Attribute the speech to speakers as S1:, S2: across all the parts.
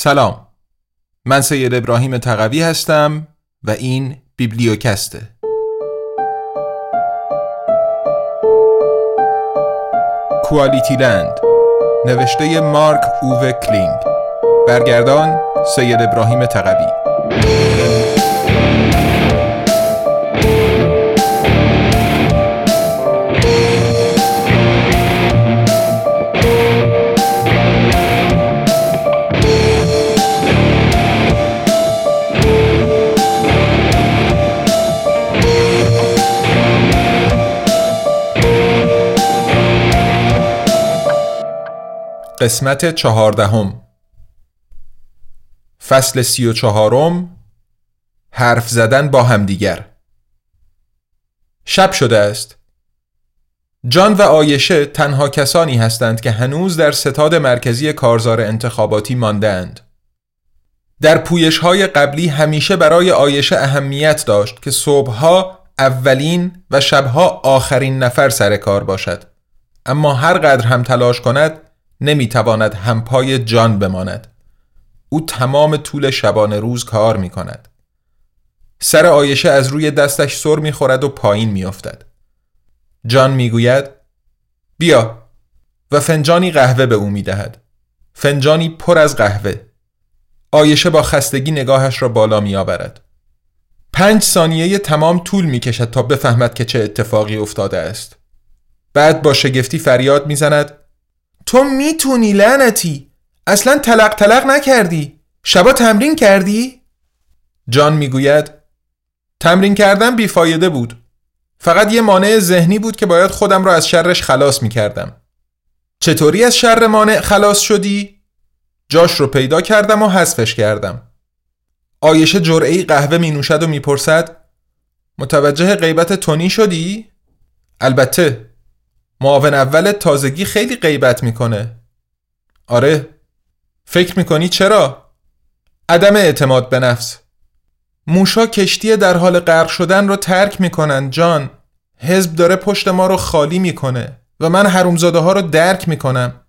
S1: سلام. من سید ابراهیم تقوی هستم و این بیبلیوکسته. کوالیتی لند. نوشته مارک اووه کلینگ. برگردان سید ابراهیم تقوی. قسمت چهاردهم. فصل سی و چهارم حرف زدن با همدیگر. شب شده است. جان و آیشه تنها کسانی هستند که هنوز در ستاد مرکزی کارزار انتخاباتی ماندهاند. در پویش های قبلی همیشه برای آیشه اهمیت داشت که صبحها اولین و شبها آخرین نفر سر کار باشد. اما هر قدر هم تلاش کند نمی‌تواند همپای جان بماند او تمام طول شبانه روز کار می کند سر آیشه از روی دستش سر می خورد و پایین می افتد. جان می گوید بیا و فنجانی قهوه به او می دهد. فنجانی پر از قهوه آیشه با خستگی نگاهش را بالا می آورد. پنج ثانیه تمام طول می کشد تا بفهمد که چه اتفاقی افتاده است. بعد با شگفتی فریاد می زند تو می‌تونی لعنتی اصلا تلق تلق نکردی شبا تمرین کردی؟ جان می‌گوید تمرین کردن بیفایده بود فقط یه مانع ذهنی بود که باید خودم را از شرش خلاص می‌کردم چطوری از شر مانع خلاص شدی؟ جاش رو پیدا کردم و حذفش کردم آیشه جرعی قهوه می نوشد و می‌پرسد متوجه غیبت تونی شدی؟ البته معاون اول تازگی خیلی غیبت می‌کنه. آره فکر می‌کنی چرا؟ عدم اعتماد به نفس. موشا کشتی در حال غرق شدن رو ترک می‌کنن جان. حزب داره پشت ما رو خالی می‌کنه و من حرومزاده ها رو درک می‌کنم.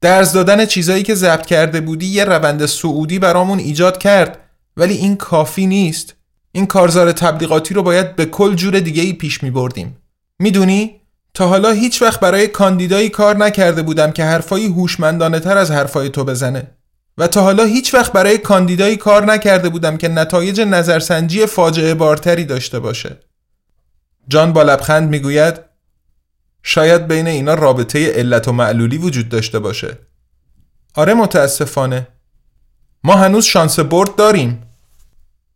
S1: درز دادن چیزایی که ضبط کرده بودی یه روند سعودی برامون ایجاد کرد. ولی این کافی نیست. این کارزار تبلیغاتی رو باید به کل جور دیگه ای پیش می بردیم می‌دونی؟ تا حالا هیچ وقت برای کاندیدایی کار نکرده بودم که حرفایی هوشمندانه تر از حرفای تو بزنه. و تا حالا هیچ وقت برای کاندیدایی کار نکرده بودم که نتایج نظرسنجی فاجعه بارتری داشته باشه. جان با لبخند می‌گوید شاید بین اینا رابطه علت و معلولی وجود داشته باشه. آره متاسفانه. ما هنوز شانس برد داریم.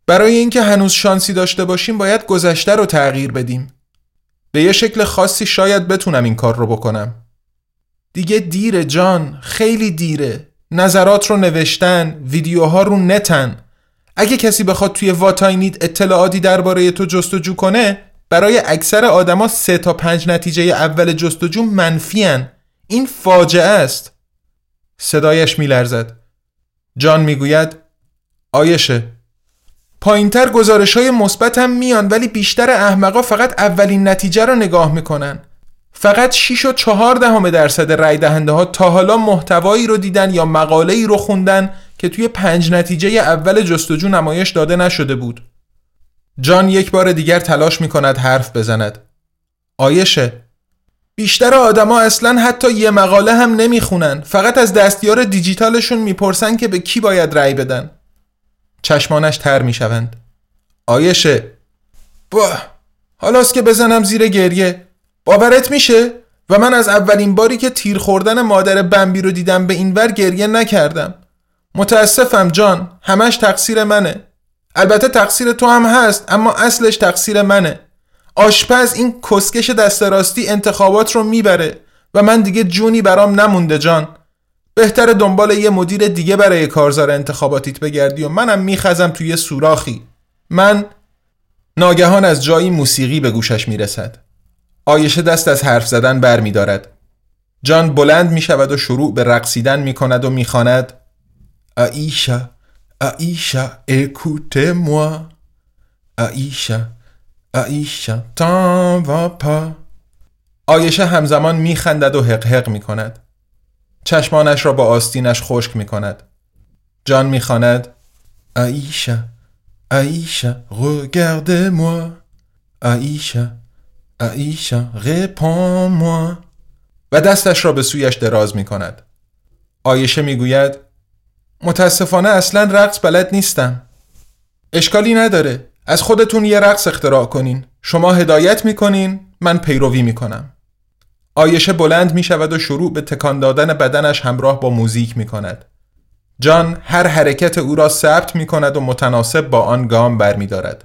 S1: برای اینکه هنوز شانسی داشته باشیم باید گذشته رو تغییر بدیم. به یه شکل خاصی شاید بتونم این کار رو بکنم. دیگه دیره جان خیلی دیره. نظرات رو نوشتن ویدیوها رو نتن. اگه کسی بخواد توی واتاینید اطلاعاتی درباره تو جستجو کنه برای اکثر آدما سه تا پنج نتیجه اول جستجو منفیان این فاجعه است. صدایش میلرزد. جان می‌گوید آیشه. پایینتر گزارش های مثبت هم میان ولی بیشتر احمقا فقط اولین نتیجه رو نگاه می‌کنن. فقط 6 و 4 دهم درصد رای دهنده ها تا حالا محتوایی رو دیدن یا مقاله ای رو خوندن که توی پنج نتیجه اول جستجو نمایش داده نشده بود. جان یک بار دیگر تلاش می کند حرف بزند. آیشه بیشتر آدما اصلا حتی یه مقاله هم نمی‌خونن. فقط از دستیار دیجیتالشون می‌پرسن که به کی باید رأی بدن. چشمانش تر می‌شوند. آیشه با حالاست که بزنم زیر گریه. باورت میشه؟ و من از اولین باری که تیر خوردن مادر بمبی رو دیدم به این ور گریه نکردم. متاسفم جان همش تقصیر منه. البته تقصیر تو هم هست اما اصلش تقصیر منه. آشپز این کسکش دست راستی انتخابات رو می‌بره و من دیگه جونی برام نمونده جان. بهتر دنبال یه مدیر دیگه برای کارزار انتخاباتیت بگردی و منم میخزم توی سوراخی. من ناگهان از جایی موسیقی به گوشش می‌رسد. آیشه دست از حرف زدن بر می دارد. جان بلند می شود و شروع به رقصیدن می کند و می خاند آیشا آیشا اکوته موا. آیشا آیشا تان و پا. آیشه همزمان می خندد و حق حق می کند چشمانش را با آستینش خشک می کند جان می‌خواند آیشا آیشا regarde-moi آیشا آیشا réponds-moi و دستش را به سویش دراز می کند آیشه می‌گوید متاسفانه اصلا رقص بلد نیستم. اشکالی نداره از خودتون یه رقص اختراع کنین. شما هدایت می‌کنین من پیروی می‌کنم. آیشه بلند می شود و شروع به تکان دادن بدنش همراه با موزیک می کند. جان هر حرکت او را ثبت می کند و متناسب با آن گام بر می دارد.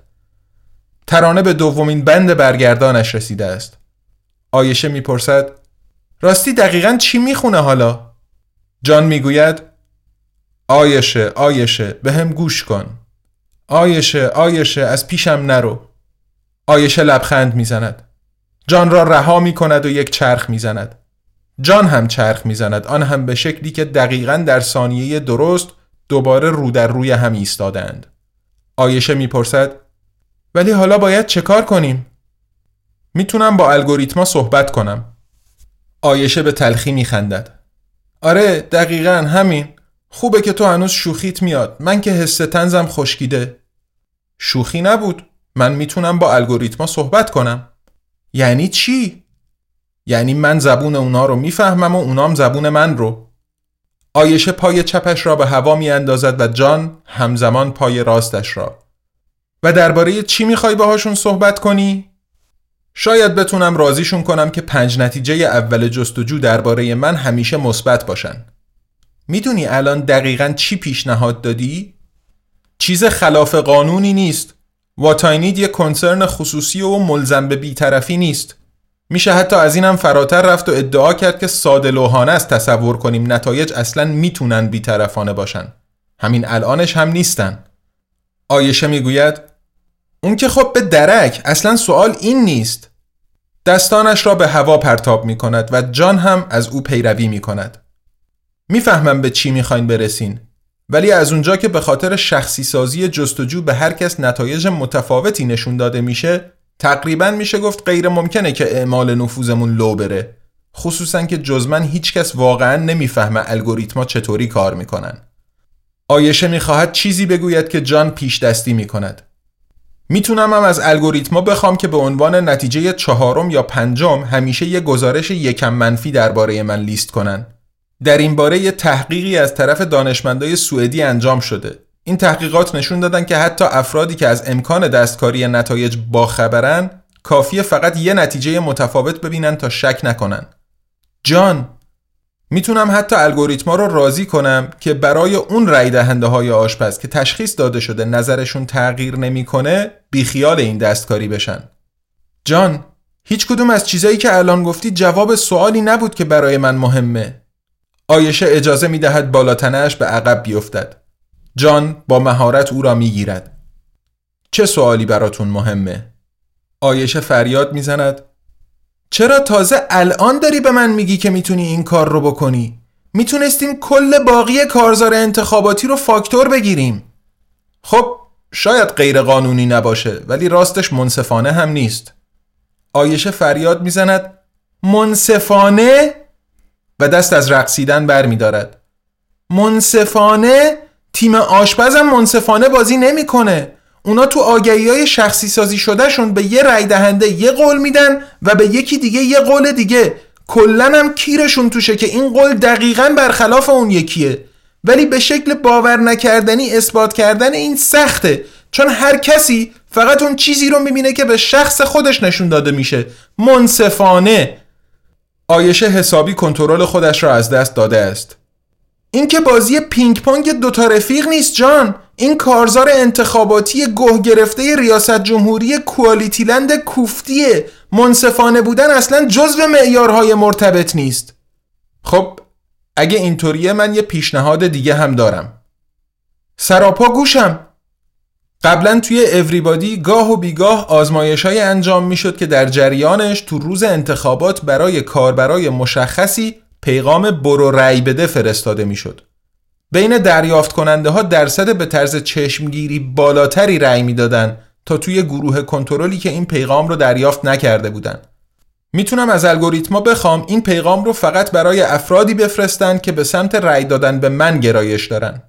S1: ترانه به دومین بند برگردانش رسیده است. آیشه می‌پرسد راستی دقیقا چی می‌خونه حالا؟ جان می‌گوید آیشه آیشه به هم گوش کن آیشه آیشه از پیشم نرو آیشه لبخند می‌زند جان را رها می کند و یک چرخ می‌زند. جان هم چرخ می‌زند. آن هم به شکلی که دقیقا در ثانیه درست دوباره رو در روی هم ایستادند آیشه می‌پرسد ولی حالا باید چه کار کنیم؟ می‌تونم با الگوریتما صحبت کنم. آیشه به تلخی میخندد. آره دقیقا همین. خوبه که تو هنوز شوخیت میاد. من که حس تنزم خشکیده. شوخی نبود. من می‌تونم با الگوریتما صحبت کنم. یعنی چی؟ یعنی من زبون اونا رو می‌فهمم و اونام زبون من رو آیشه پای چپش را به هوا می اندازد و جان همزمان پای راستش را و درباره چی می‌خوای باهاشون صحبت کنی؟ شاید بتونم راضیشون کنم که پنج نتیجه اول جستجو درباره من همیشه مثبت باشن. می‌دونی الان دقیقا چی پیشنهاد دادی؟ چیز خلاف قانونی نیست. واتاینید یه کنسرن خصوصی و ملزم به بیطرفی نیست. میشه حتی از اینم فراتر رفت و ادعا کرد که ساده لوحانه است تصور کنیم نتایج اصلا می‌تونن بیطرفانه باشن. همین الانش هم نیستن. آیشه می‌گوید اون که خب به درک اصلا سوال این نیست دستانش را به هوا پرتاب می کند و جان هم از او پیروی می کند می‌فهمم به چی می‌خواین برسین ولی از اونجا که به خاطر شخصی سازی جستجو به هر کس نتایج متفاوتی نشون داده میشه تقریبا میشه گفت غیر ممکنه که اعمال نفوذمون لو بره. خصوصا که جز من هیچکس واقعا نمی‌فهمه الگوریتما چطوری کار می‌کنن. آیشه می‌خواهد چیزی بگوید که جان پیش دستی می‌کند. می‌تونم هم از الگوریتما بخوام که به عنوان نتیجه چهارم یا پنجم همیشه یه گزارش یکم منفی درباره من لیست کنن. در این باره یه تحقیقی از طرف دانشمندای سوئدی انجام شده. این تحقیقات نشون دادن که حتی افرادی که از امکان دستکاری نتایج باخبرن کافیه فقط یه نتیجه متفاوت ببینن تا شک نکنن. جان می‌تونم حتی الگوریتما رو راضی کنم که برای اون رای دهنده های آشپز که تشخیص داده شده نظرشون تغییر نمی‌کنه بیخیال این دستکاری بشن. جان هیچ کدوم از چیزایی که الان گفتی جواب سوالی نبود که برای من مهمه. آیشه اجازه می‌دهد بالاتنش به عقب بیفتد. جان با مهارت او را می‌گیرد. چه سوالی براتون مهمه؟ آیشه فریاد می‌زند چرا تازه الان داری به من میگی که می‌تونی این کار رو بکنی؟ می‌تونستیم کل باقی کارزار انتخاباتی رو فاکتور بگیریم خب شاید غیر قانونی نباشه ولی راستش منصفانه هم نیست آیشه فریاد می‌زند منصفانه و دست از رقصیدن بر میدارد منصفانه تیم آشپزم منصفانه بازی نمی‌کنه. اونا تو آگهی های شخصی سازی شده شون به یه رای دهنده یه قول میدن و به یکی دیگه یه قول دیگه. کلن هم کیرشون توشه که این قول دقیقا برخلاف اون یکیه. ولی به شکل باور نکردنی اثبات کردن این سخته. چون هر کسی فقط اون چیزی رو می‌بینه که به شخص خودش نشون داده میشه. منصفانه. آیشه حسابی کنترل خودش را از دست داده است. این که بازی پینگ پونگ دوتا رفیق نیست جان. این کارزار انتخاباتی گوه گرفته ریاست جمهوری کوالیتیلند کوفتیه. منصفانه بودن اصلا جزو معیارهای مرتبط نیست. خب اگه اینطوریه من یه پیشنهاد دیگه هم دارم. سراپا گوشم. قبلا توی اوریبادی گاه و بیگاه آزمایش های انجام می شد که در جریانش تو روز انتخابات برای کاربرای مشخصی پیغام برو رأی بده فرستاده می شد. بین دریافت کننده ها درصد به طرز چشمگیری بالاتری رأی می‌دادن تا توی گروه کنترلی که این پیغام رو دریافت نکرده بودن. می‌تونم از الگوریتما بخوام این پیغام رو فقط برای افرادی بفرستن که به سمت رأی دادن به من گرایش دارن.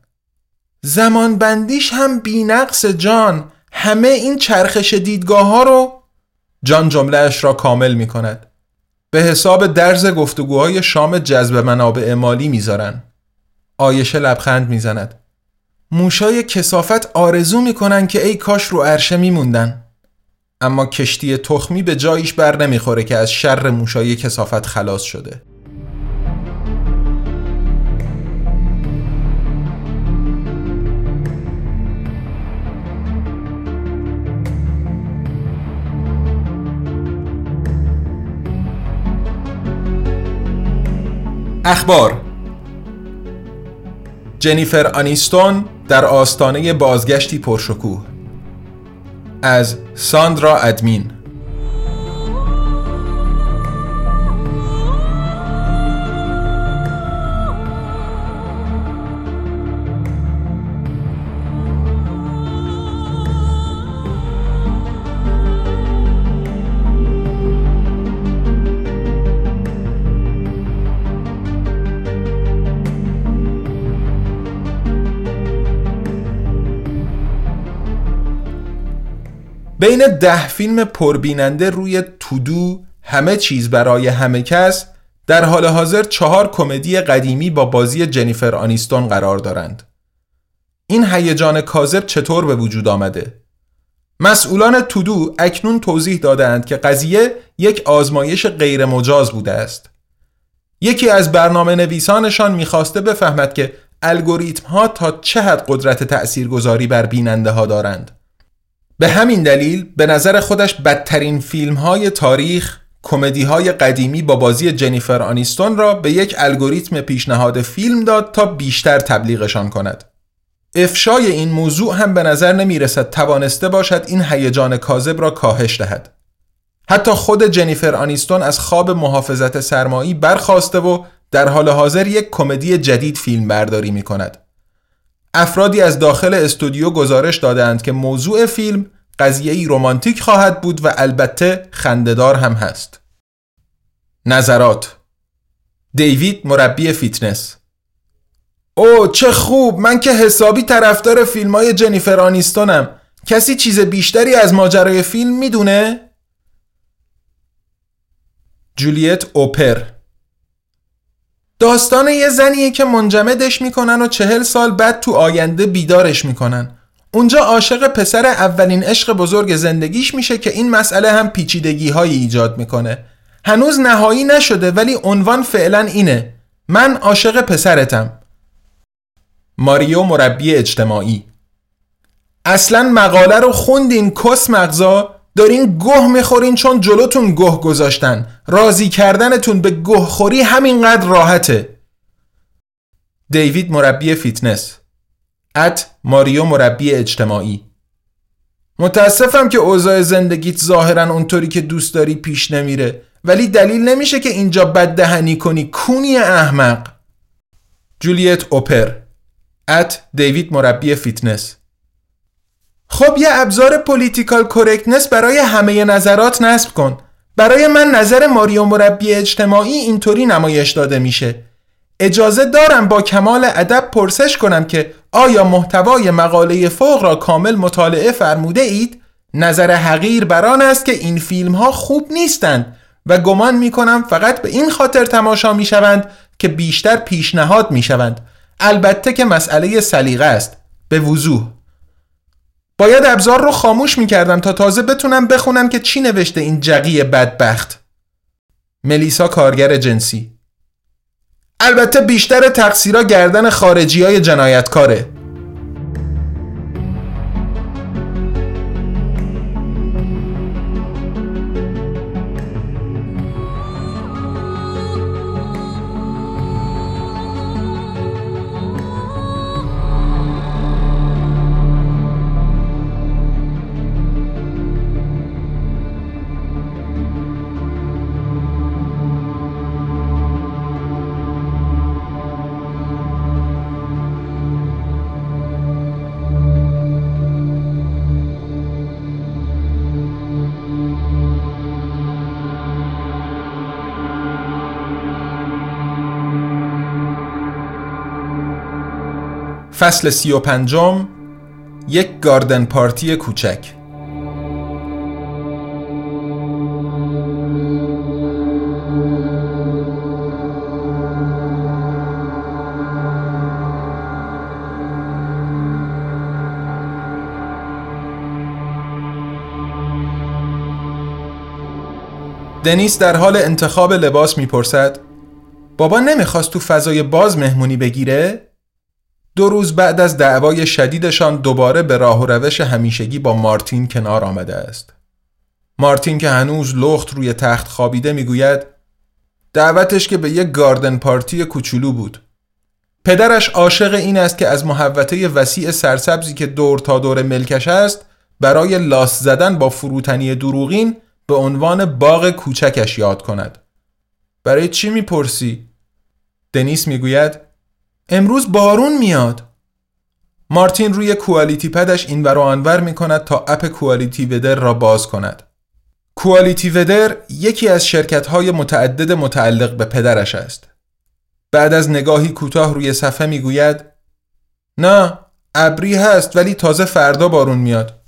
S1: زمان بندیش هم بینقص جان. همه این چرخش دیدگاه ها رو جان جمله اش را کامل می کند به حساب درز گفتگوهای شام جذب منابع مالی می‌ذارن. آیشه لبخند می‌زند. موشای کسافت آرزو می‌کنن که ای کاش رو عرشه میموندن. اما کشتی تخمی به جایش بر نمی‌خوره که از شر موشای کسافت خلاص شده. اخبار. جنیفر آنیستون در آستانه بازگشتی پرشکوه. از ساندرا ادمین. بین ده فیلم پربیننده روی تودو همه چیز برای همه کس در حال حاضر چهار کمدی قدیمی با بازی جنیفر آنیستون قرار دارند. این هیجان کاذب چطور به وجود آمده؟ مسئولان تودو اکنون توضیح دادند که قضیه یک آزمایش غیر مجاز بوده است. یکی از برنامه نویسانشان می‌خواسته بفهمد که الگوریتم ها تا چه حد قدرت تأثیرگذاری بر بیننده ها دارند. به همین دلیل به نظر خودش بدترین فیلم های تاریخ کمدی های قدیمی با بازی جنیفر آنیستون را به یک الگوریتم پیشنهاد فیلم داد تا بیشتر تبلیغشان کند. افشای این موضوع هم به نظر نمی رسد توانسته باشد این هیجان کاذب را کاهش دهد. حتی خود جنیفر آنیستون از خواب محافظت سرمایی برخواسته و در حال حاضر یک کمدی جدید فیلم برداری می کند. افرادی از داخل استودیو گزارش دادند که موضوع فیلم قضیه ای رومانتیک خواهد بود و البته خنده‌دار هم هست. نظرات دیوید مربی فیتنس او چه خوب من که حسابی طرفدار فیلم های جنیفر آنیستونم کسی چیز بیشتری از ماجرای فیلم می‌دونه؟ جولیت اوپر داستان یه زنیه که منجمدش می‌کنن و چهل سال بعد تو آینده بیدارش می‌کنن. اونجا عاشق پسر اولین عشق بزرگ زندگیش میشه که این مسئله هم پیچیدگی های ایجاد می‌کنه. هنوز نهایی نشده ولی عنوان فعلا اینه. من عاشق پسرتم. ماریو مربی اجتماعی. اصلا مقاله رو خوندین کس مغزا؟ دارین گه می‌خورین چون جلوتون گه گذاشتن. راضی کردنتون به گه خوری همینقدر راحته. دیوید مربی fitness. at ماریو مربی اجتماعی. متاسفم که اوضاع زندگیت ظاهرا اونطوری که دوست داری پیش نمیره ولی دلیل نمیشه که اینجا بد دهنی کنی کونی احمق. جولیت اوپر. at دیوید مربی فیتنس. خب یه ابزار political correctness برای همه نظرات نصب کن. برای من نظر ماریو مربی اجتماعی اینطوری نمایش داده میشه. اجازه دارم با کمال ادب پرسش کنم که آیا محتوای مقاله فوق را کامل مطالعه فرموده اید؟ نظر حقیر بران است که این فیلم ها خوب نیستند و گمان می کنم فقط به این خاطر تماشا می شوند که بیشتر پیشنهاد می شوند البته که مسئله سلیقه است. به وضوح. باید ابزار رو خاموش می کردم تا تازه بتونم بخونم که چی نوشته این جقی بدبخت. ملیسا کارگر جنسی. البته بیشتر تقصیرها گردن خارجی های جنایتکاره. فصل سی و پنجم یک گاردن پارتی کوچک دنیس در حال انتخاب لباس می‌پرسد بابا نمی‌خواست تو فضای باز مهمونی بگیره؟ دو روز بعد از دعوای شدیدشان دوباره به راه و روش همیشگی با مارتین کنار آمده است. مارتین که هنوز لخت روی تخت خوابیده می‌گوید دعوتش که به یک گاردن پارتی کوچولو بود. پدرش عاشق این است که از محوطه وسیع سرسبزی که دور تا دور ملکش است برای لاس زدن با فروتنی دروغین به عنوان باغ کوچکش یاد کند. برای چی می‌پرسی؟ دنیس می‌گوید امروز بارون میاد. مارتین روی کوالیتی پدش این ور آنور می کند تا اپ کوالیتی ودر را باز کند. کوالیتی ودر یکی از شرکت های متعدد متعلق به پدرش است. بعد از نگاهی کوتاه روی صفحه می گوید نه ابری هست ولی تازه فردا بارون میاد.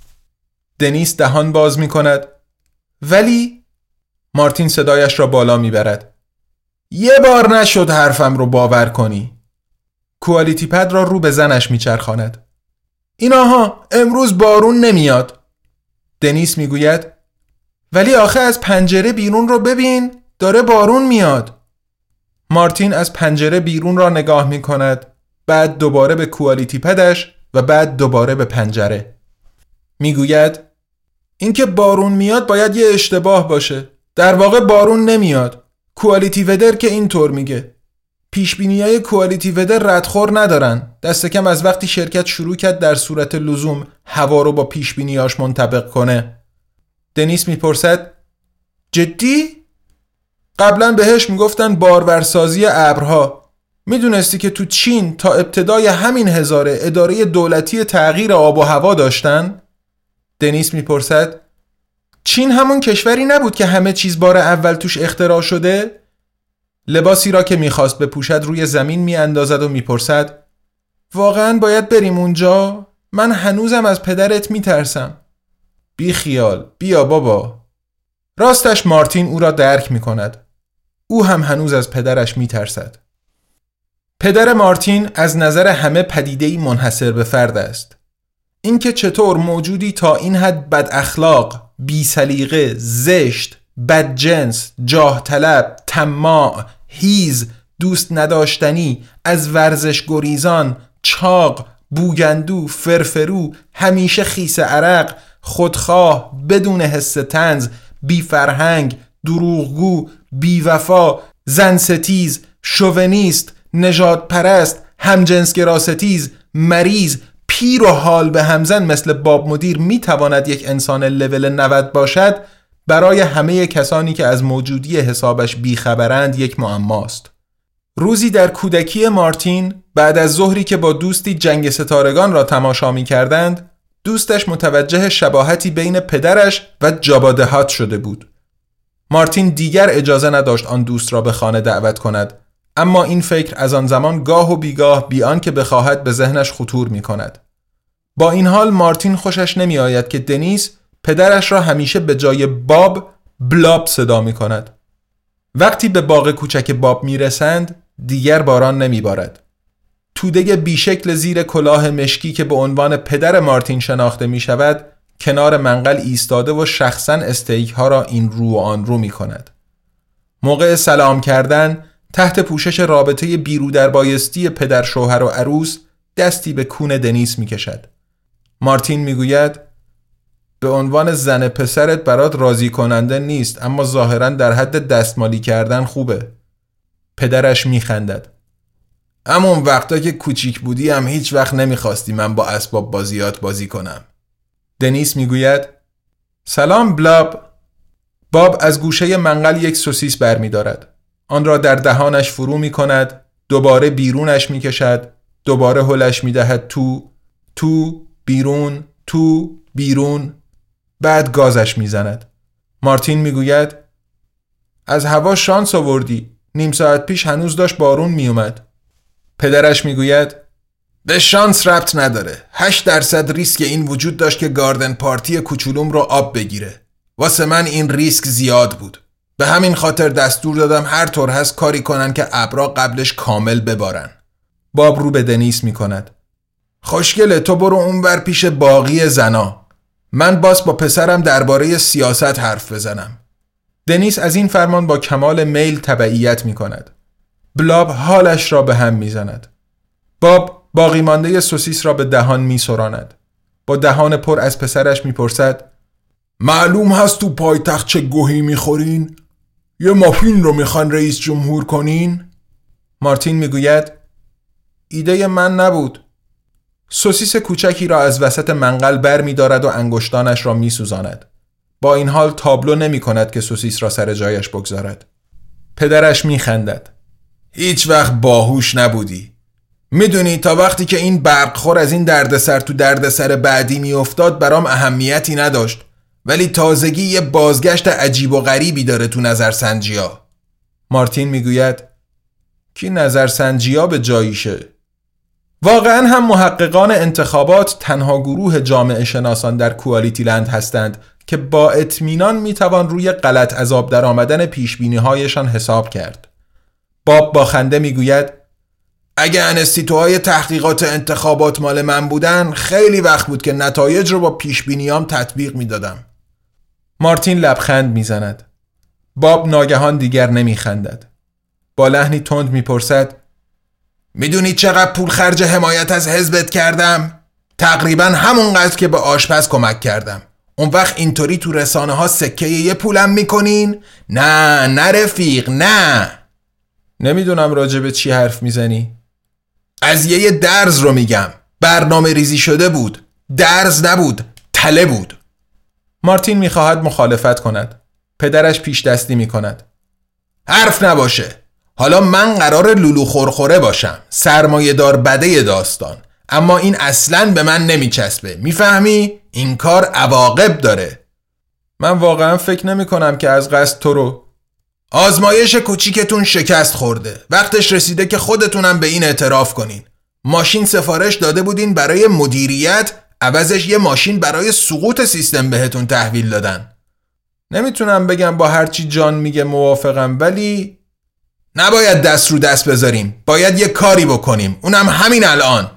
S1: دنیس دهان باز می کند ولی؟ مارتین صدایش را بالا می برد یه بار نشد حرفم رو باور کنی. کوالیتی پد را رو به زنش میچرخاند. ایناها امروز بارون نمیاد. دنیس می‌گوید ولی آخه از پنجره بیرون رو ببین داره بارون میاد. مارتین از پنجره بیرون را نگاه می کند بعد دوباره به کوالیتی پدش و بعد دوباره به پنجره. می‌گوید اینکه بارون میاد باید یه اشتباه باشه. در واقع بارون نمیاد. کوالیتی ودر که اینطور میگه. پیشبینی های کوالیتی ودر ردخور ندارن دست کم از وقتی شرکت شروع کرد در صورت لزوم هوا رو با پیشبینیاش منطبق کنه دنیس می‌پرسد جدی؟ قبلا بهش می‌گفتن بارورسازی ابرها می‌دونستی که تو چین تا ابتدای همین هزاره اداره دولتی تغییر آب و هوا داشتن؟ دنیس می‌پرسد چین همون کشوری نبود که همه چیز بار اول توش اختراع شده؟ لباسی را که می‌خواست بپوشد روی زمین میاندازد و می‌پرسد واقعا باید بریم اونجا؟ من هنوزم از پدرت میترسم بی خیال بیا بابا راستش مارتین او را درک می کند. او هم هنوز از پدرش می ترسد. پدر مارتین از نظر همه پدیدهی منحصر به فرد است. اینکه چطور موجودی تا این حد بد اخلاق، بی سلیقه، زشت، بدجنس، جاه طلب، تماع، هیز، دوست نداشتنی، از ورزش گریزان، چاق، بوگندو، فرفرو، همیشه خیس عرق، خودخواه، بدون حس تنز، بی فرهنگ، دروغگو، بی وفا، زن ستیز، شوونیست، نجات پرست، همجنسگراستیز، مریض، پیر و حال به همزن مثل باب مدیر می تواند یک انسان لول 90 باشد برای همه کسانی که از موجودی حسابش بیخبرند یک معماست. روزی در کودکی مارتین بعد از ظهری که با دوستی جنگ ستارگان را تماشا می کردند دوستش متوجه شباهتی بین پدرش و جابادهات شده بود. مارتین دیگر اجازه نداشت آن دوست را به خانه دعوت کند اما این فکر از آن زمان گاه و بیگاه بیان که بخواهد به ذهنش خطور می کند. با این حال مارتین خوشش نمی آید که دنیس پدرش را همیشه به جای باب بلاب صدا می کند. وقتی به باغ کوچک باب می رسند دیگر باران نمی بارد. توده بیشکل زیر کلاه مشکی که به عنوان پدر مارتین شناخته می شود کنار منقل ایستاده و شخصا استیک ها را این رو و آن رو می کند. موقع سلام کردن تحت پوشش رابطه بیرو در بایستی پدر شوهر و عروس دستی به کون دنیس می کشد. مارتین می گوید به عنوان زن پسرت برات راضی کننده نیست اما ظاهرا در حد دستمالی کردن خوبه. پدرش میخندد. همون وقتا که کوچیک بودی هم هیچ وقت نمی‌خواستی من با اسباب بازیات بازی کنم. دنیس می‌گوید سلام بلاب. باب از گوشه منقل یک سوسیس برمیدارد. آن را در دهانش فرو می کند دوباره بیرونش می کشد دوباره هلش می دهد تو تو بیرون تو بیرون. بعد گازش می‌زند. مارتین می‌گوید از هوا شانس آوردی. نیم ساعت پیش هنوز داشت بارون میومد پدرش می‌گوید به شانس ربط نداره. 8 درصد ریسک این وجود داشت که گاردن پارتی کوچولوم رو آب بگیره. واسه من این ریسک زیاد بود. به همین خاطر دستور دادم هر طور هست کاری کنن که ابرا قبلش کامل ببارن. باب رو به دنیس می کند خوشگله تو برو اونور پیش باقی زنا. من باز با پسرم درباره سیاست حرف بزنم دنیس از این فرمان با کمال میل تبعیت می کند بلاب حالش را به هم می زند باب باقی مانده سوسیس را به دهان می سراند. با دهان پر از پسرش می پرسد معلوم هست تو پایتخت چه گوهی می‌خورین؟ یه مافین رو می‌خوان رئیس جمهور کنین؟ مارتین می‌گوید ایده من نبود سوسیس کوچکی را از وسط منقل بر می دارد و انگشتانش را می سوزاند. با این حال تابلو نمی کند که سوسیس را سر جایش بگذارد. پدرش می خندد. هیچ وقت باهوش نبودی. می‌دونی تا وقتی که این برقخور از این دردسر تو دردسر بعدی میافتاد برام اهمیتی نداشت ولی تازگی یه بازگشت عجیب و غریبی داره تو نظرسنجی ها. مارتین می‌گوید کی نظرسنجی ها به جاییشه واقعا هم محققان انتخابات تنها گروه جامعه شناسان در کوالیتی لند هستند که با اطمینان می‌توان روی غلط عذاب در آمدن پیش هایشان حساب کرد. باب با خنده می‌گوید اگه انستیتوهای تحقیقات انتخابات مال من بودن خیلی وقت بود که نتایج رو با پیش بینیام تطبیق می‌دادم. مارتین لبخند می‌زند. باب ناگهان دیگر نمیخندد. با لحنی تند می‌پرسد می‌دونی چقدر پول خرج حمایت از حزبت کردم؟ تقریبا همونقدر که به آشپز کمک کردم. اون وقت اینطوری تو رسانه ها سکه یه پولم می‌کنین؟ نه نه رفیق نه. نمی‌دونم راجع به چی حرف می‌زنی. از یه درز رو میگم. برنامه ریزی شده بود. درز نبود تله بود. مارتین می‌خواهد مخالفت کند. پدرش پیش دستی می‌کند. حرف نباشه. حالا من قرار لولو خورخوره باشم. سرمایه دار بده داستان. اما این اصلا به من نمیچسبه. می‌فهمی؟ این کار عواقب داره. من واقعا فکر نمی کنم که از قصد تو رو آزمایش کوچیکتون شکست خورده. وقتش رسیده که خودتونم به این اعتراف کنین. ماشین سفارش داده بودین برای مدیریت عوضش یه ماشین برای سقوط سیستم بهتون تحویل دادن. نمی‌تونم بگم با هرچی جان میگه موافقم ولی نباید دست رو دست بذاریم. باید یه کاری بکنیم. اونم همین الان.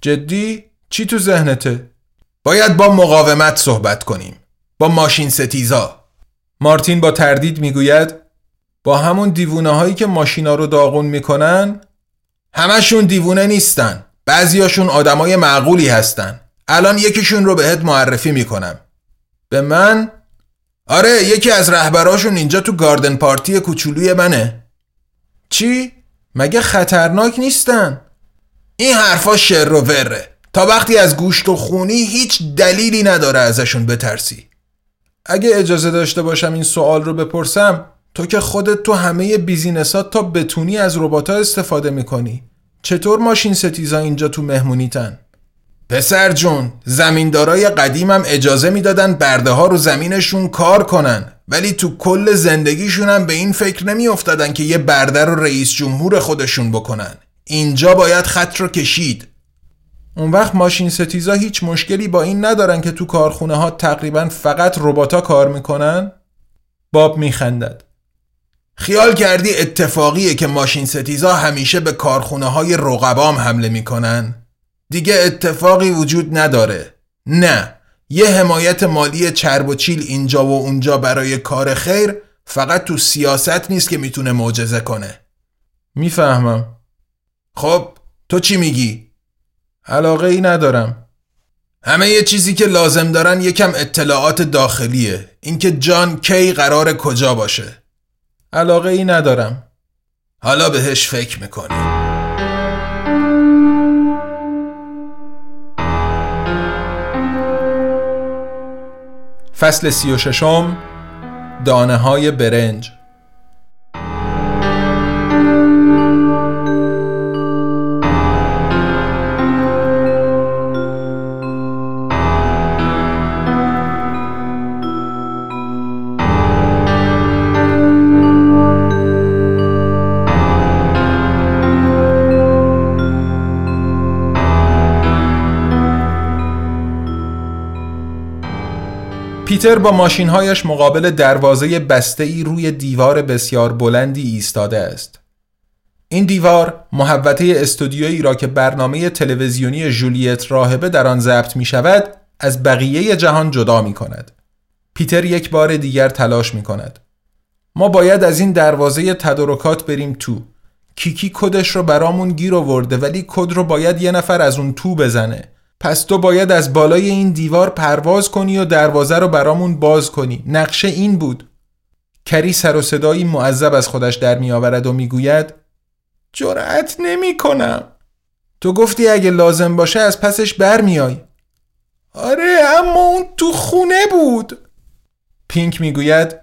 S1: جدی؟ چی تو ذهنته؟ باید با مقاومت صحبت کنیم. با ماشین ستیزا. مارتین با تردید می‌گوید با همون دیوونه هایی که ماشینا رو داغون می‌کنن همشون دیوونه نیستن. بعضیاشون آدمای معقولی هستن. الان یکیشون رو بهت معرفی می‌کنم. به من؟ آره یکی از رهبراشون اینجا تو گاردن پارتی کوچولوی منه. چی؟ مگه خطرناک نیستن؟ این حرفا شر و وره تا وقتی از گوشت و خونی هیچ دلیلی نداره ازشون بترسی اگه اجازه داشته باشم این سوال رو بپرسم تو که خودت تو همه بیزینسات تا بتونی از ربات استفاده می‌کنی چطور ماشین ستیزا اینجا تو مهمونیتن؟ پسر جون زمیندارای قدیمم اجازه می‌دادن برده ها رو زمینشون کار کنن ولی تو کل زندگیشون هم به این فکر نمی افتادن که یه برده رو رئیس جمهور خودشون بکنن اینجا باید خط رو کشید اون وقت ماشین ستیزا هیچ مشکلی با این ندارن که تو کارخونه ها تقریبا فقط رباتا کار می‌کنن؟ باب میخندد خیال کردی اتفاقیه که ماشین ستیزا همیشه به کارخونه های رقبام حمله می‌کنن؟ دیگه اتفاقی وجود نداره. نه. یه حمایت مالی چرب و چیل اینجا و اونجا برای کار خیر فقط تو سیاست نیست که می‌تونه معجزه کنه. می‌فهمم. خب تو چی میگی؟ علاقه ای ندارم. همه یه چیزی که لازم دارن یکم اطلاعات داخلیه. اینکه جان کی قرار کجا باشه. علاقه ای ندارم. حالا بهش فکر می‌کنی. فصل سی و ششم دانه های برنج. پیتر با ماشینهایش مقابل دروازه بسته ای روی دیوار بسیار بلندی ایستاده است. این دیوار محوطه استودیویی را که برنامه تلویزیونی جولیت راهبه در آن ضبط می شود از بقیه جهان جدا می کند. پیتر یک بار دیگر تلاش می کند. ما باید از این دروازه تدارکات بریم تو. کیکی کدش رو برامون گیر آورده ولی کد رو باید یه نفر از اون تو بزنه. پس تو باید از بالای این دیوار پرواز کنی و دروازه رو برامون باز کنی. نقشه این بود. کری سر و صدایی معذب از خودش در می آورد و می‌گوید جرأت نمی کنم. تو گفتی اگه لازم باشه از پسش برمیای. آره اما اون تو خونه بود. پینک می‌گوید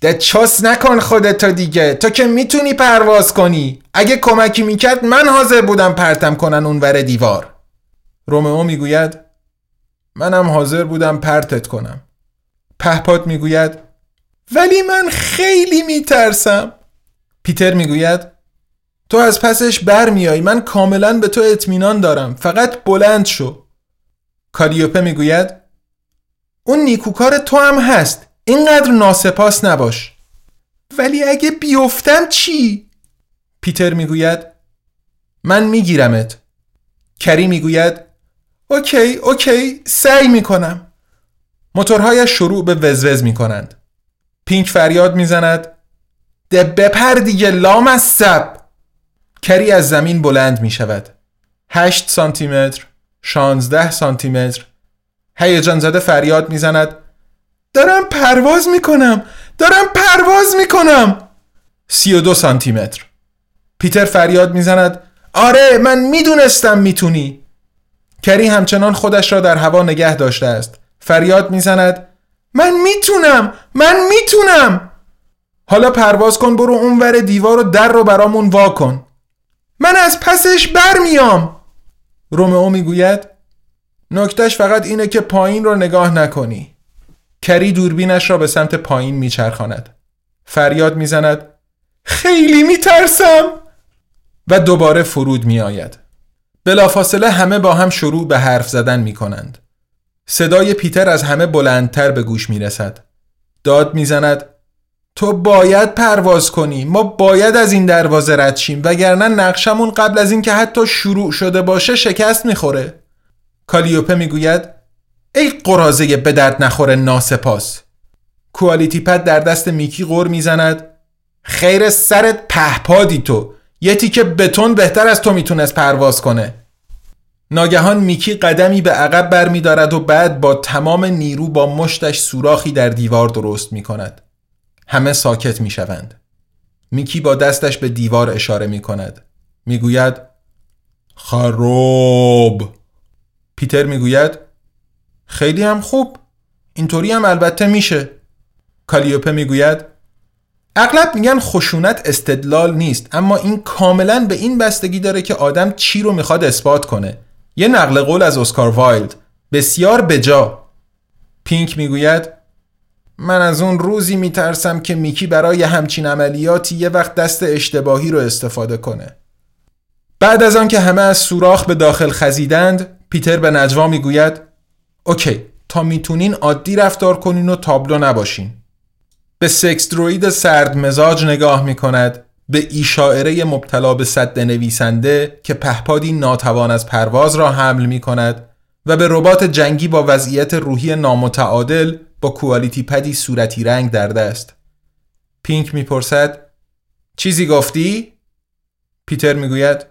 S1: ده چاس نکن خودتو دیگه تو که می‌تونی پرواز کنی اگه کمکی می‌کرد من حاضر بودم پرتم کنن اونور دیوار رومئو می‌گوید منم حاضر بودم پرتت کنم. پهپاد می‌گوید ولی من خیلی میترسم. پیتر می‌گوید تو از پسش برمیای من کاملا به تو اطمینان دارم فقط بلند شو. کالیوپه می‌گوید اون نیکوکار تو هم هست اینقدر ناسپاس نباش. ولی اگه بیفتم چی؟ پیتر می‌گوید من میگیرمت. کری می‌گوید OK OK سعی می‌کنم. موتورهایش شروع به وزوز می‌کنند. پینک فریاد می‌زند. ده بپر دیگه لامصب کری از زمین بلند می شود 8 سانتی متر 16 سانتی متر هیجان زده فریاد می‌زند. دارم پرواز می‌کنم دارم پرواز می‌کنم. و دو سانتی متر پیتر فریاد می‌زند. آره من می‌دونستم می‌تونی. کری همچنان خودش را در هوا نگه داشته است. فریاد می‌زند من می‌تونم! من می‌تونم! حالا پرواز کن برو اونور دیوار و در رو برامون وا کن. من از پسش برمیام! رومئو می‌گوید نکتش فقط اینه که پایین رو نگاه نکنی. کری دوربینش را به سمت پایین میچرخاند. فریاد می‌زند خیلی میترسم! و دوباره فرود میآید. بلافاصله همه با هم شروع به حرف زدن می کنند. صدای پیتر از همه بلندتر به گوش می رسد. داد می‌زند تو باید پرواز کنی ما باید از این دروازه رد شیم وگرنه نقشمون قبل از اینکه حتی شروع شده باشه شکست می‌خوره کالیوپه می‌گوید ای قرازه به درد نخور ناسپاس کوالیتی پد در دست میکی غور می‌زند خیر سرت پهپادی تو یه تیکه بتون بهتر از تو می‌تونست پرواز کنه. ناگهان میکی قدمی به عقب برمیدارد و بعد با تمام نیرو با مشتش سوراخی در دیوار درست می‌کند. همه ساکت می‌شوند. میکی با دستش به دیوار اشاره می‌کند. می‌گوید خراب. پیتر می‌گوید خیلی هم خوب. اینطوری هم البته میشه. کالیوپه می‌گوید اغلب میگن خشونت استدلال نیست اما این کاملا به این بستگی داره که آدم چی رو می‌خواد اثبات کنه. یه نقل قول از اسکار وایلد. بسیار بجا. پینک می‌گوید من از اون روزی میترسم که میکی برای همچین عملیاتی یه وقت دست اشتباهی رو استفاده کنه. بعد از آن که همه از سوراخ به داخل خزیدند پیتر به نجوا می‌گوید اوکی تا می‌تونین عادی رفتار کنین و تابلو نباشین. به سکس دروید سرد مزاج نگاه می‌کند به ایشاعره مبتلا به صد نویسنده که پهپادی ناتوان از پرواز را حمل می کند و به ربات جنگی با وضعیت روحی نامتعادل با کوالیتی پدی صورتی رنگ در دست پینک می‌پرسد چیزی گفتی؟ پیتر می‌گوید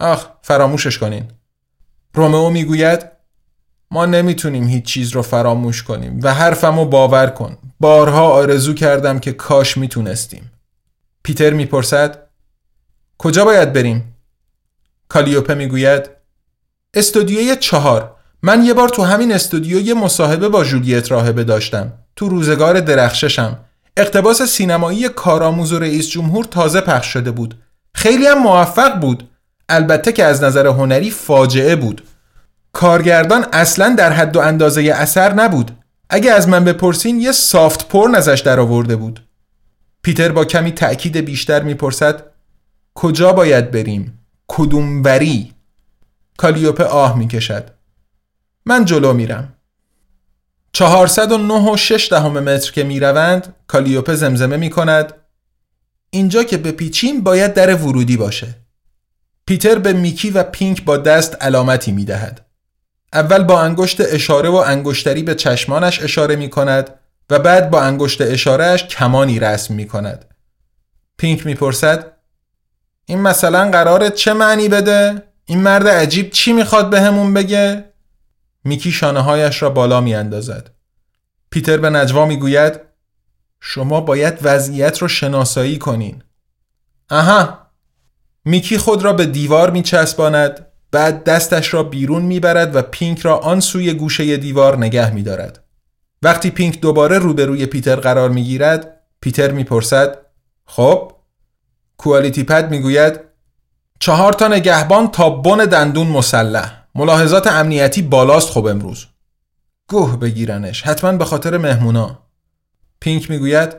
S1: آخ فراموشش کنین رومئو می‌گوید ما نمی‌تونیم هیچ چیز رو فراموش کنیم و حرفمو باور کن. بارها آرزو کردم که کاش می‌تونستیم. پیتر می‌پرسد کجا باید بریم؟ کالیوپه می‌گوید استودیوی چهار. من یه بار تو همین استودیو یه مصاحبه با جولیت راهبه داشتم. تو روزگار درخششم. اقتباس سینمایی کارآموز و رئیس جمهور تازه پخش شده بود. خیلی هم موفق بود. البته که از نظر هنری فاجعه بود. کارگردان اصلا در حد و اندازه اثر نبود اگه از من بپرسین یه سافت پورن ازش در آورده بود پیتر با کمی تأکید بیشتر می‌پرسد کجا باید بریم؟ کدوم وری؟ کالیوپه آه می‌کشد من جلو میرم 409 و 6 دهم متر که می روند کالیوپه زمزمه می کند اینجا که بپیچیم باید در ورودی باشه پیتر به میکی و پینک با دست علامتی می دهد. اول با انگشت اشاره و انگشتری به چشمانش اشاره می کند و بعد با انگشت اشارهش کمانی رسم می کند. پینک می پرسد این مثلا قراره چه معنی بده؟ این مرد عجیب چی می‌خواد به همون بگه؟ میکی شانه هایش را بالا می اندازد. پیتر به نجوا می گوید شما باید وضعیت را شناسایی کنین. آها میکی خود را به دیوار می چسباند بعد دستش را بیرون می برد و پینک را آن سوی گوشه دیوار نگه می دارد. وقتی پینک دوباره روبروی پیتر قرار می گیرد پیتر می پرسد خب؟ QualityPad می گوید چهار تا نگهبان تا بن دندون مسلح. ملاحظات امنیتی بالاست خب امروز. گوه بگیرنش حتما به خاطر مهمونا. پینک می‌گوید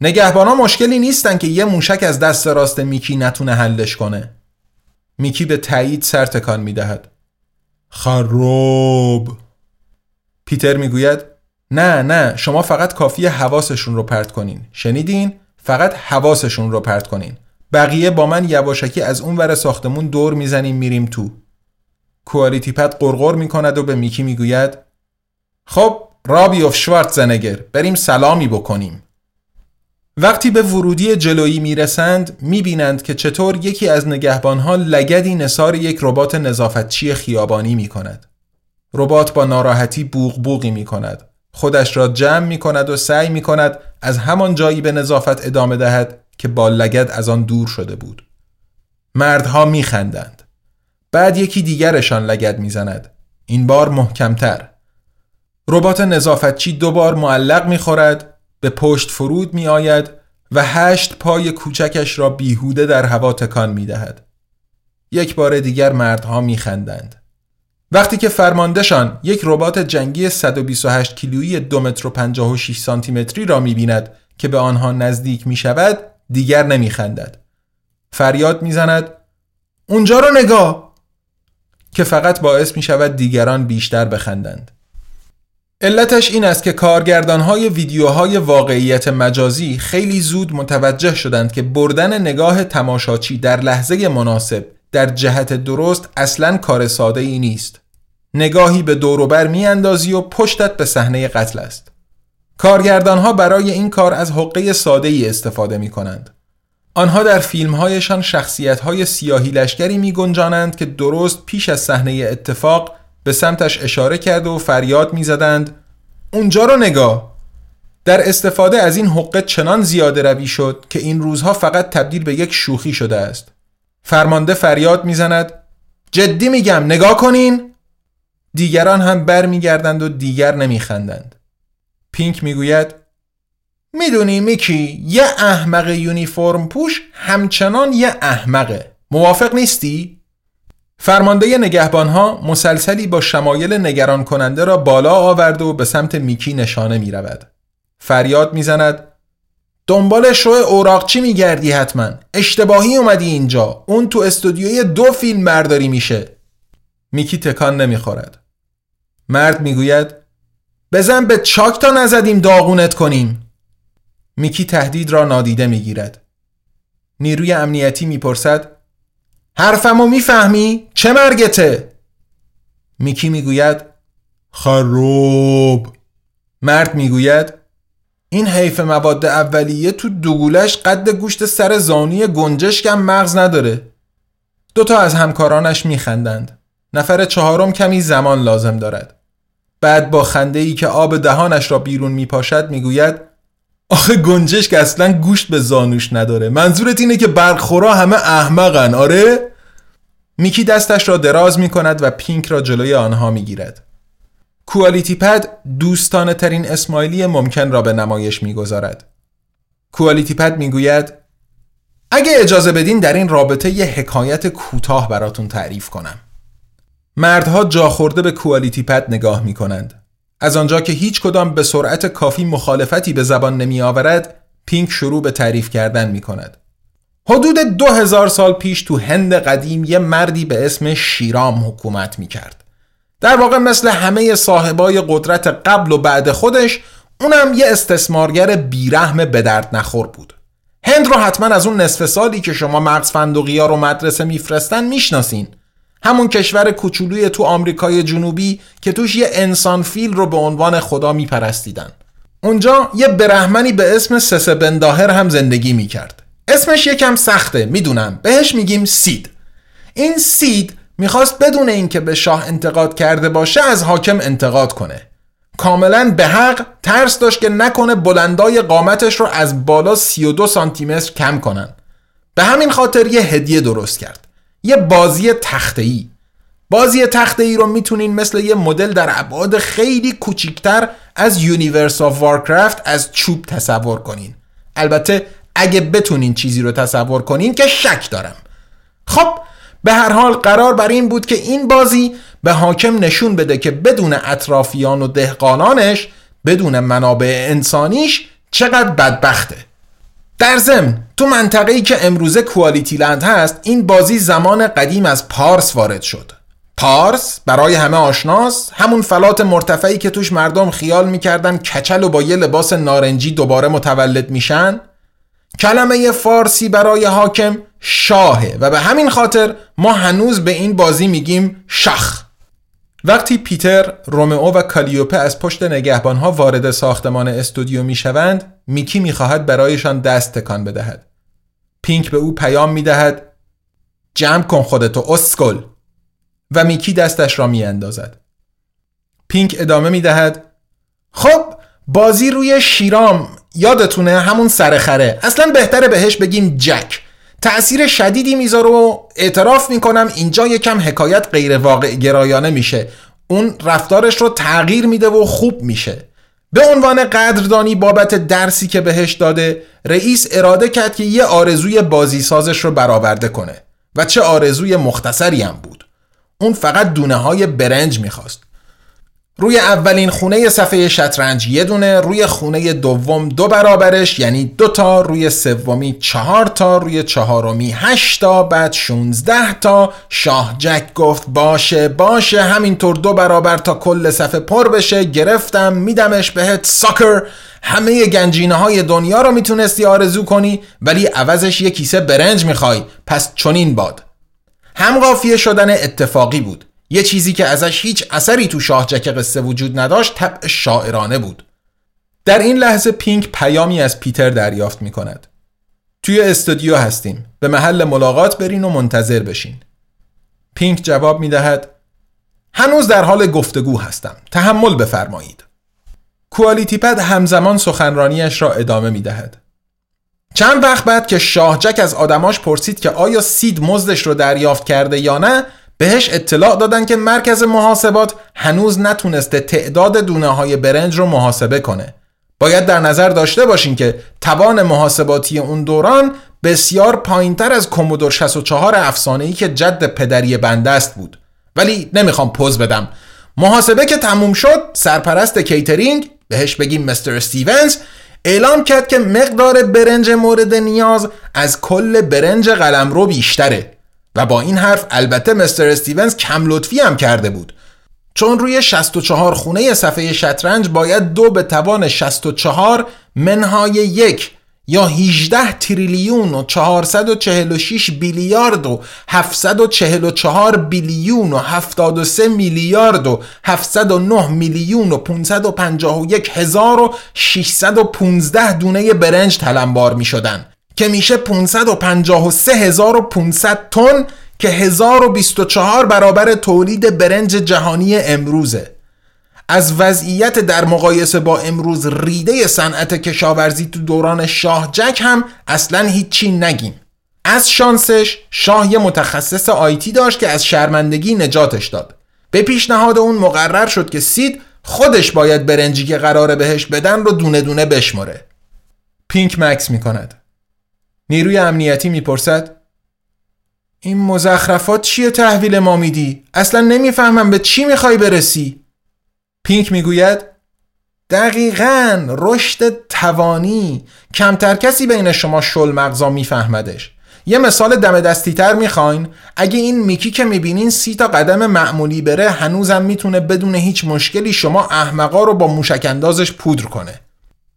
S1: نگهبانا مشکلی نیستن که یه موشک از دست راست میکی نتونه حلش کنه. میکی به تایید سر تکان می‌دهد. خراب پیتر می‌گوید نه نه شما فقط کافی حواسشون رو پرت کنین. شنیدین؟ فقط حواسشون رو پرت کنین. بقیه با من یواشکی از اون ور ساختمون دور می‌زنیم میریم تو. کوالیتی پد قرقر می‌کند و به میکی می‌گوید خب رابیوف شوارت زنگر بریم سلامی بکنیم. وقتی به ورودی جلویی می‌رسند می‌بینند که چطور یکی از نگهبانها لگدی نصار یک ربات نظافتچی خیابانی می‌کند. ربات با ناراحتی بوغ بوغی می‌کند. خودش را جمع می‌کند و سعی می‌کند از همان جایی به نظافت ادامه دهد که با لگد از آن دور شده بود. مردها میخندند. بعد یکی دیگرشان لگد می‌زند. این بار محکمتر. ربات نظافتچی دوبار معلق می‌خورد. به پشت فرود می آید و هشت پای کوچکش را بیهوده در هوا تکان می دهد. یک بار دیگر مردها می خندند. وقتی که فرماندهشان یک ربات جنگی 128 کیلویی 2 متر و 56 سانتی متری را می بیند که به آنها نزدیک می شود دیگر نمی خندد. فریاد می زند اونجا رو نگاه که فقط باعث می شود دیگران بیشتر بخندند. علتش این است که کارگردان های ویدیوهای واقعیت مجازی خیلی زود متوجه شدند که بردن نگاه تماشاچی در لحظه مناسب در جهت درست اصلا کار ساده ای نیست. نگاهی به دوروبر می اندازی و پشتت به صحنه قتل است. کارگردان ها برای این کار از حقه ساده ای استفاده می کنند. آنها در فیلمهایشان شخصیت های سیاهی لشکری می گنجانند که درست پیش از صحنه اتفاق به سمتش اشاره کرده و فریاد می‌زدند اونجا رو نگاه. در استفاده از این حقه چنان زیاده روی شد که این روزها فقط تبدیل به یک شوخی شده است. فرمانده فریاد می‌زند جدی میگم نگاه کنین. دیگران هم بر میگردند و دیگر نمیخندند. پینک می‌گوید می‌دونی میکی یه احمق یونیفرم پوش همچنان یه احمقه. موافق نیستی؟ فرمانده نگهبانها مسلسلی با شمایل نگران کننده را بالا آورد و به سمت میکی نشانه می رود. فریاد می زند دنبال شو اوراقچی می گردی حتما؟ اشتباهی اومدی اینجا. اون تو استودیوی دو فیلم برداری میشه. میکی تکان نمی‌خورد. مرد می‌گوید بزن به چاک تا نزدیم داغونت کنیم. میکی تهدید را نادیده می‌گیرد. نیروی امنیتی می‌پرسد حرفمو می‌فهمی؟ چه مرگته؟ میکی می‌گوید خروب مرد می‌گوید این حیف مواد اولیه تو دوگولش قد گوشت سر زانی گنجشکم مغز نداره دوتا از همکارانش میخندند نفر چهارم کمی زمان لازم دارد بعد با خنده ای که آب دهانش را بیرون میپاشد می‌گوید آخه گنجشک اصلا گوشت به زانوش نداره منظورت اینه که برخورا همه احمقن آره؟ میکی دستش را دراز می کند و پینک را جلوی آنها می گیرد. کوالیتی پد دوستانه ترین اسمایلی ممکن را به نمایش می گذارد. کوالیتی پد می گوید اگه اجازه بدین در این رابطه یه حکایت کوتاه براتون تعریف کنم. مردها جا خورده به کوالیتی پد نگاه می کنند. از آنجا که هیچ کدام به سرعت کافی مخالفتی به زبان نمی آورد پینک شروع به تعریف کردن می کند حدود دو هزار سال پیش تو هند قدیم یه مردی به اسم شیرام حکومت می کرد در واقع مثل همه صاحبای قدرت قبل و بعد خودش اونم یه استثمارگر بیرحم به درد نخور بود. هند رو حتما از اون نصف سالی که شما مغز فندقی ها رو مدرسه میفرستن می‌شناسین. همون کشور کوچولوی تو آمریکای جنوبی که توش یه انسان فیل رو به عنوان خدا میپرستیدن. اونجا یه برهمنی به اسم سسه بنداهر هم زندگی می‌کرد. اسمش یکم سخته می‌دونم. بهش میگیم سید. این سید می‌خواست بدون اینکه به شاه انتقاد کرده باشه از حاکم انتقاد کنه. کاملا به حق ترس داشت که نکنه بلندای قامتش رو از بالا 32 سانتی متر کم کنن. به همین خاطر یه هدیه درست کرد. یه بازی تخته ای بازی تخته ای رو می‌تونین مثل یه مدل در ابعاد خیلی کوچیکتر از Universe of Warcraft از چوب تصور کنین. البته اگه بتونین چیزی رو تصور کنین که شک دارم. خب به هر حال قرار بر این بود که این بازی به حاکم نشون بده که بدون اطرافیان و دهقانانش بدون منابع انسانیش چقدر بدبخته. در ضمن تو منطقه‌ای که امروزه کوالیتی لند هست این بازی زمان قدیم از پارس وارد شد. پارس برای همه آشناس همون فلات مرتفعی که توش مردم خیال می‌کردن کچل و با یه لباس نارنجی دوباره متولد میشن. کلمه فارسی برای حاکم شاهه و به همین خاطر ما هنوز به این بازی میگیم شخ. وقتی پیتر، رومئو و کالیوپه از پشت نگهبانها وارد ساختمان استودیو می‌شوند، میکی می‌خواهد برایشان دست تکان بدهد. پینک به او پیام می‌دهد جمع کن خودتو اسکل. و میکی دستش را میاندازد. پینک ادامه می‌دهد خب بازی روی شیرام یادتونه همون سرخره. اصلا بهتره بهش بگیم جک. تأثیر شدیدی می‌ذاره و اعتراف می‌کنم اینجا یکم حکایت غیر واقع گرایانه میشه. اون رفتارش رو تغییر میده و خوب میشه. به عنوان قدردانی بابت درسی که بهش داده رئیس اراده کرد که یه آرزوی بازی سازش رو برآورده کنه. و چه آرزوی مختصری هم بود. اون فقط دونه های برنج می‌خواست. روی اولین خونه صفحه شطرنج یه دونه روی خونه دوم دو برابرش یعنی دو تا روی سومی چهار تا روی چهارمی هشت تا بعد 16 تا. شاه جک گفت باشه باشه همینطور دو برابر تا کل صفحه پر بشه. گرفتم میدمش بهت ساکر همه گنجینه های دنیا رو می‌تونستی آرزو کنی ولی عوضش یه کیسه برنج می‌خوای. پس چنین باد. هم قافیه شدن اتفاقی بود. یه چیزی که ازش هیچ اثری تو شاهجک قصه وجود نداشت طبع شاعرانه بود. در این لحظه پینک پیامی از پیتر دریافت می کند توی استودیو هستیم. به محل ملاقات برین و منتظر بشین. پینک جواب می دهد هنوز در حال گفتگو هستم. تحمل بفرمایید. کوالیتی پد همزمان سخنرانیش را ادامه می دهد چند وقت بعد که شاهجک از آدماش پرسید که آیا سید مزدش رو دریافت کرده یا نه بهش اطلاع دادن که مرکز محاسبات هنوز نتونسته تعداد دونه های برنج رو محاسبه کنه. باید در نظر داشته باشین که توان محاسباتی اون دوران بسیار پایینتر از کومودور 64 افسانه‌ای که جد پدری بنده بود. ولی نمی‌خوام پوز بدم. محاسبه که تموم شد سرپرست کیترینگ بهش بگیم Mister استیونز اعلام کرد که مقدار برنج مورد نیاز از کل برنج قلمرو بیشتره. و با این حرف البته Mister استیونز کم لطفی هم کرده بود. چون روی 64 خونه صفحه شطرنج باید دو به توان 64 منهای یک یا 18 تریلیون و 446 بیلیارد و 744 بیلیون و 73 میلیارد و 709 میلیون و 551 هزار و 615 دونه برنج تلمبار می شدن که میشه 553500 تن که 1024 برابر تولید برنج جهانی امروزه. از وضعیت در مقایسه با امروز ریده صنعت کشاورزی تو دوران شاه جک هم اصلا هیچی نگیم. از شانسش شاه یه متخصص آیتی داشت که از شرمندگی نجاتش داد. به پیشنهاد اون مقرر شد که سید خودش باید برنجی که قراره بهش بدن رو دونه دونه بشماره. پینک مکس می‌کند. نیروی امنیتی می‌پرسد این مزخرفات چیه تحویل ما میدی؟ اصلا نمی‌فهمم به چی می‌خوای برسی؟ پینک می‌گوید دقیقا رشد توانی کمتر کسی بین شما شل مغزا میفهمدش یه مثال دم دستی تر می‌خواین اگه این میکی که می‌بینین سی تا قدم معمولی بره هنوزم می‌تونه بدون هیچ مشکلی شما احمقا رو با موشک اندازش پودر کنه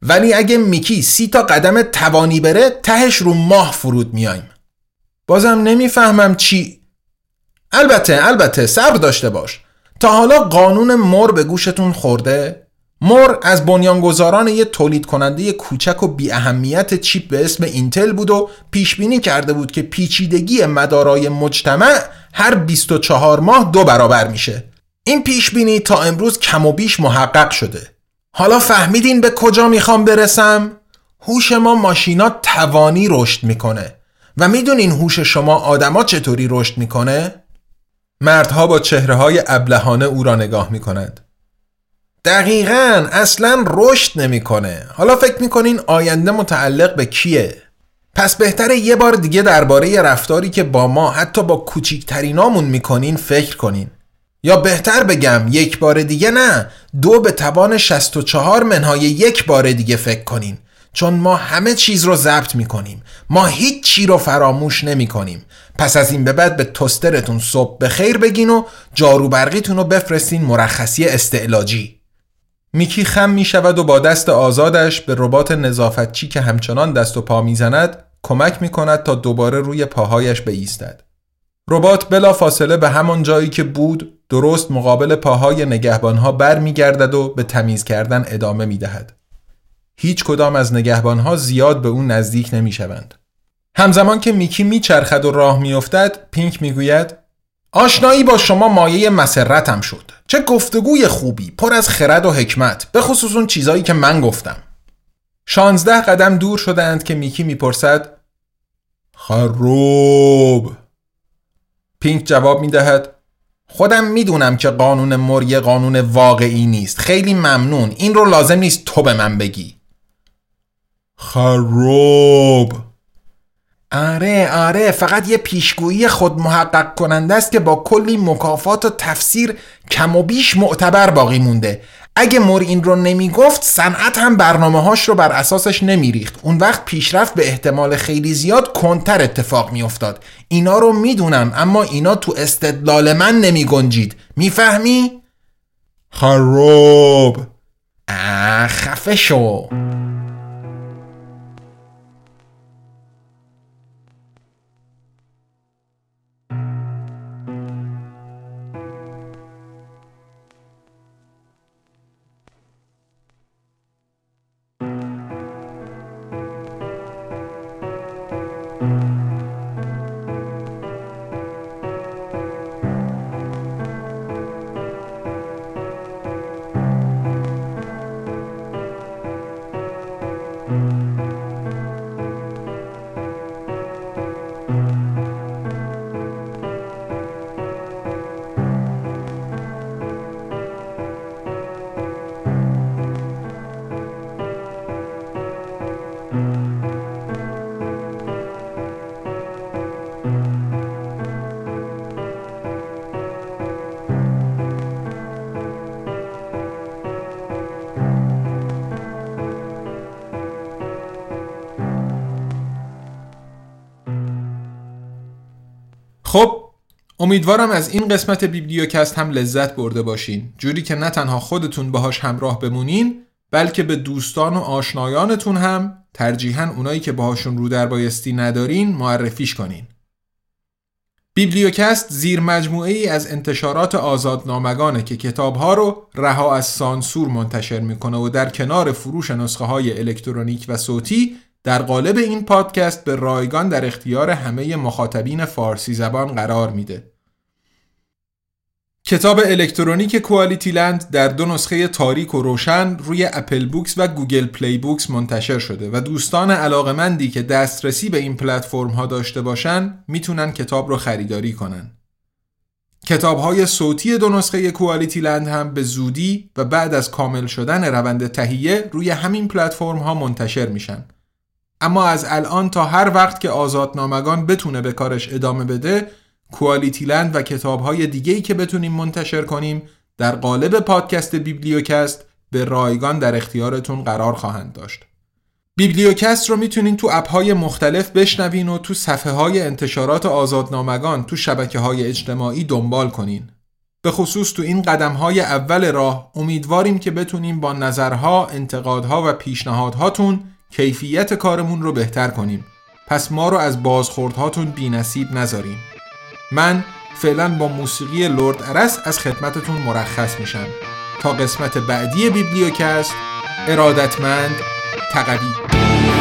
S1: ولی اگه میکی سی تا قدم توانی بره تهش رو ماه فرود میایم بازم نمی‌فهمم چی البته البته صبر داشته باش تا حالا قانون مر به گوشتون خورده مور از بنیانگذاران یه تولید کننده کوچک و بی اهمیت چیپ به اسم اینتل بود و پیش بینی کرده بود که پیچیدگی مدارای مجتمع هر 24 ماه دو برابر میشه. این پیش بینی تا امروز کم و بیش محقق شده. حالا فهمیدین به کجا می‌خوام برسم؟ هوش ما ماشینا توانی رشد می‌کنه و می‌دونین هوش شما آدما چطوری رشد می‌کنه؟ مردها با چهره های ابلهانه او را نگاه می‌کنند. دقیقا اصلا رشد نمی‌کنه. حالا فکر می‌کنین آینده متعلق به کیه؟ پس بهتره یه بار دیگه درباره رفتاری که با ما حتی با کوچیکترینامون می‌کنین فکر کنین. یا بهتر بگم یک بار دیگه نه دو به توان 64 منهای یک بار دیگه فکر کنین. چون ما همه چیز رو ضبط می‌کنیم. ما هیچ چی رو فراموش نمی کنیم پس از این به بعد به توسترتون صبح به خیر بگین و جارو برقیتون رو بفرستین مرخصی استعلاجی. میکی خم می شود و با دست آزادش به ربات نظافتچی که همچنان دست و پا می‌زند کمک می کند تا دوباره روی پاهایش بایستد. ربات بلا فاصله به همان جایی که بود درست مقابل پاهای نگهبانها بر می گردد و به تمیز کردن ادامه می دهد. هیچ کدام از نگهبانها زیاد به اون نزدیک نمی شوند. همزمان که میکی میچرخد و راه میافتد پینک می‌گوید آشنایی با شما مایه مسرتم شد چه گفتگوی خوبی پر از خرد و حکمت به خصوص اون چیزایی که من گفتم شانزده قدم دور شدند که میکی می‌پرسد خروب پینک جواب می‌دهد خودم می‌دونم که قانون مر قانون واقعی نیست. خیلی ممنون. این رو لازم نیست تو به من بگی. خروب آره آره. فقط یه پیشگویی خود محقق کننده است که با کلی مکافات و تفسیر کم و بیش معتبر باقی مونده. اگه مور این رو نمی‌گفت صنعت هم برنامه هاش رو بر اساسش نمیریخت. اون وقت پیشرفت به احتمال خیلی زیاد کنتر اتفاق میافتاد. اینا رو می‌دونم اما اینا تو استدلال من نمی گنجید می‌فهمی؟ خروب خفه شو. امیدوارم از این قسمت بیبلیوکست هم لذت برده باشین. جوری که نه تنها خودتون باهاش همراه بمونین بلکه به دوستان و آشنایانتون هم ترجیحاً اونایی که باهاشون رو در بایستی ندارین معرفیش کنین. بیبلیوکست زیر ای از انتشارات آزادنامگانه که کتابها رو رها از سانسور منتشر می‌کنه و در کنار فروش نسخه های الکترونیک و صوتی در قالب این پادکست به رایگان در اختیار همه مخاطبین فارسی زبان قرار میده. کتاب الکترونیک Quality Land در دو نسخه تاریک و روشن روی Apple Books و Google Play Books منتشر شده و دوستان علاقمندی که دسترسی به این پلتفرم ها داشته باشن می‌تونن کتاب رو خریداری کنن. کتاب های صوتی دو نسخه Quality Land هم به زودی و بعد از کامل شدن روند تهیه روی همین پلتفرم ها منتشر میشن. اما از الان تا هر وقت که آزادنامگان بتونه به کارش ادامه بده کوالیتی لند و کتاب های دیگه که بتونیم منتشر کنیم در قالب پادکست بیبلیوکست به رایگان در اختیارتون قرار خواهند داشت بیبلیوکست رو می‌تونین تو اپهای مختلف بشنوین و تو صفحه های انتشارات آزادنامگان تو شبکه های اجتماعی دنبال کنین. به خصوص تو این قدم های اول راه امیدواریم که بتونیم با نظرها، انتقادها و پیشنهادهاتون کیفیت کارمون رو بهتر کنیم. پس ما رو از بازخوردهاتون بی نصیب نذاریم. من فعلا با موسیقی لورد ارس از خدمتتون مرخص میشم تا قسمت بعدی بیبلیوکست ارادتمند تقوی